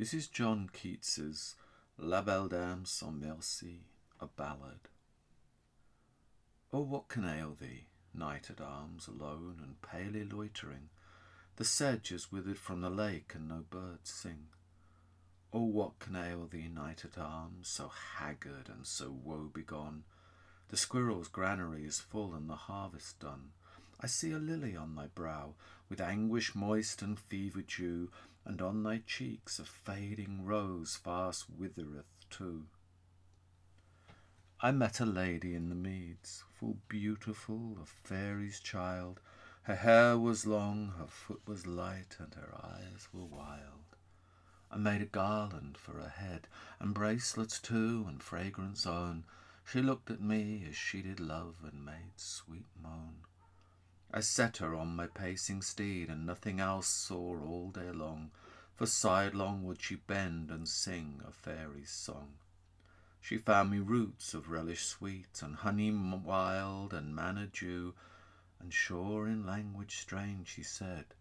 This is John Keats's La Belle Dame sans Merci, a ballad. Oh, what can ail thee, knight at arms, alone and palely loitering? The sedge is withered from the lake, and no birds sing. Oh, what can ail thee, knight at arms, so haggard and so woe begone? The squirrel's granary is full, and the harvest done. I see a lily on thy brow, with anguish moist and fever dew, and on thy cheeks a fading rose fast withereth too. I met a lady in the meads, full beautiful, a fairy's child. Her hair was long, her foot was light, and her eyes were wild. I made a garland for her head, and bracelets too, and fragrance own. She looked at me as she did love, and made sweet moan. I set her on my pacing steed, and nothing else saw all day long, for sidelong would she bend and sing a fairy's song. She found me roots of relish sweet, and honey wild, and manna dew, and sure in language strange she said,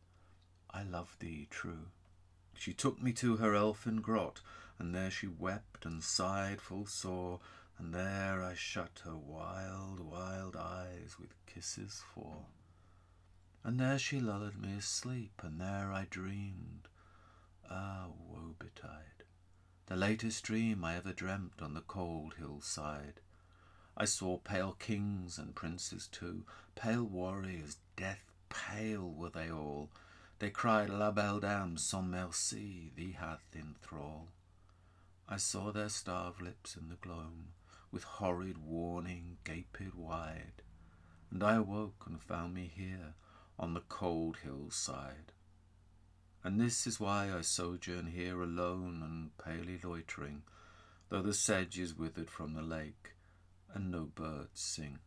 I love thee true. She took me to her elfin grot, and there she wept and sighed full sore, and there I shut her wild, wild eyes with kisses four. And there she lulled me asleep, and there I dreamed. Ah, woe betide! The latest dream I ever dreamt on the cold hillside. I saw pale kings and princes too, pale warriors, death pale were they all. They cried, La belle dame sans merci, thee hath in thrall. I saw their starved lips in the gloam, with horrid warning gaped wide, and I awoke and found me here on the cold hillside. And this is why I sojourn here alone and palely loitering, though the sedge is withered from the lake, and no birds sing.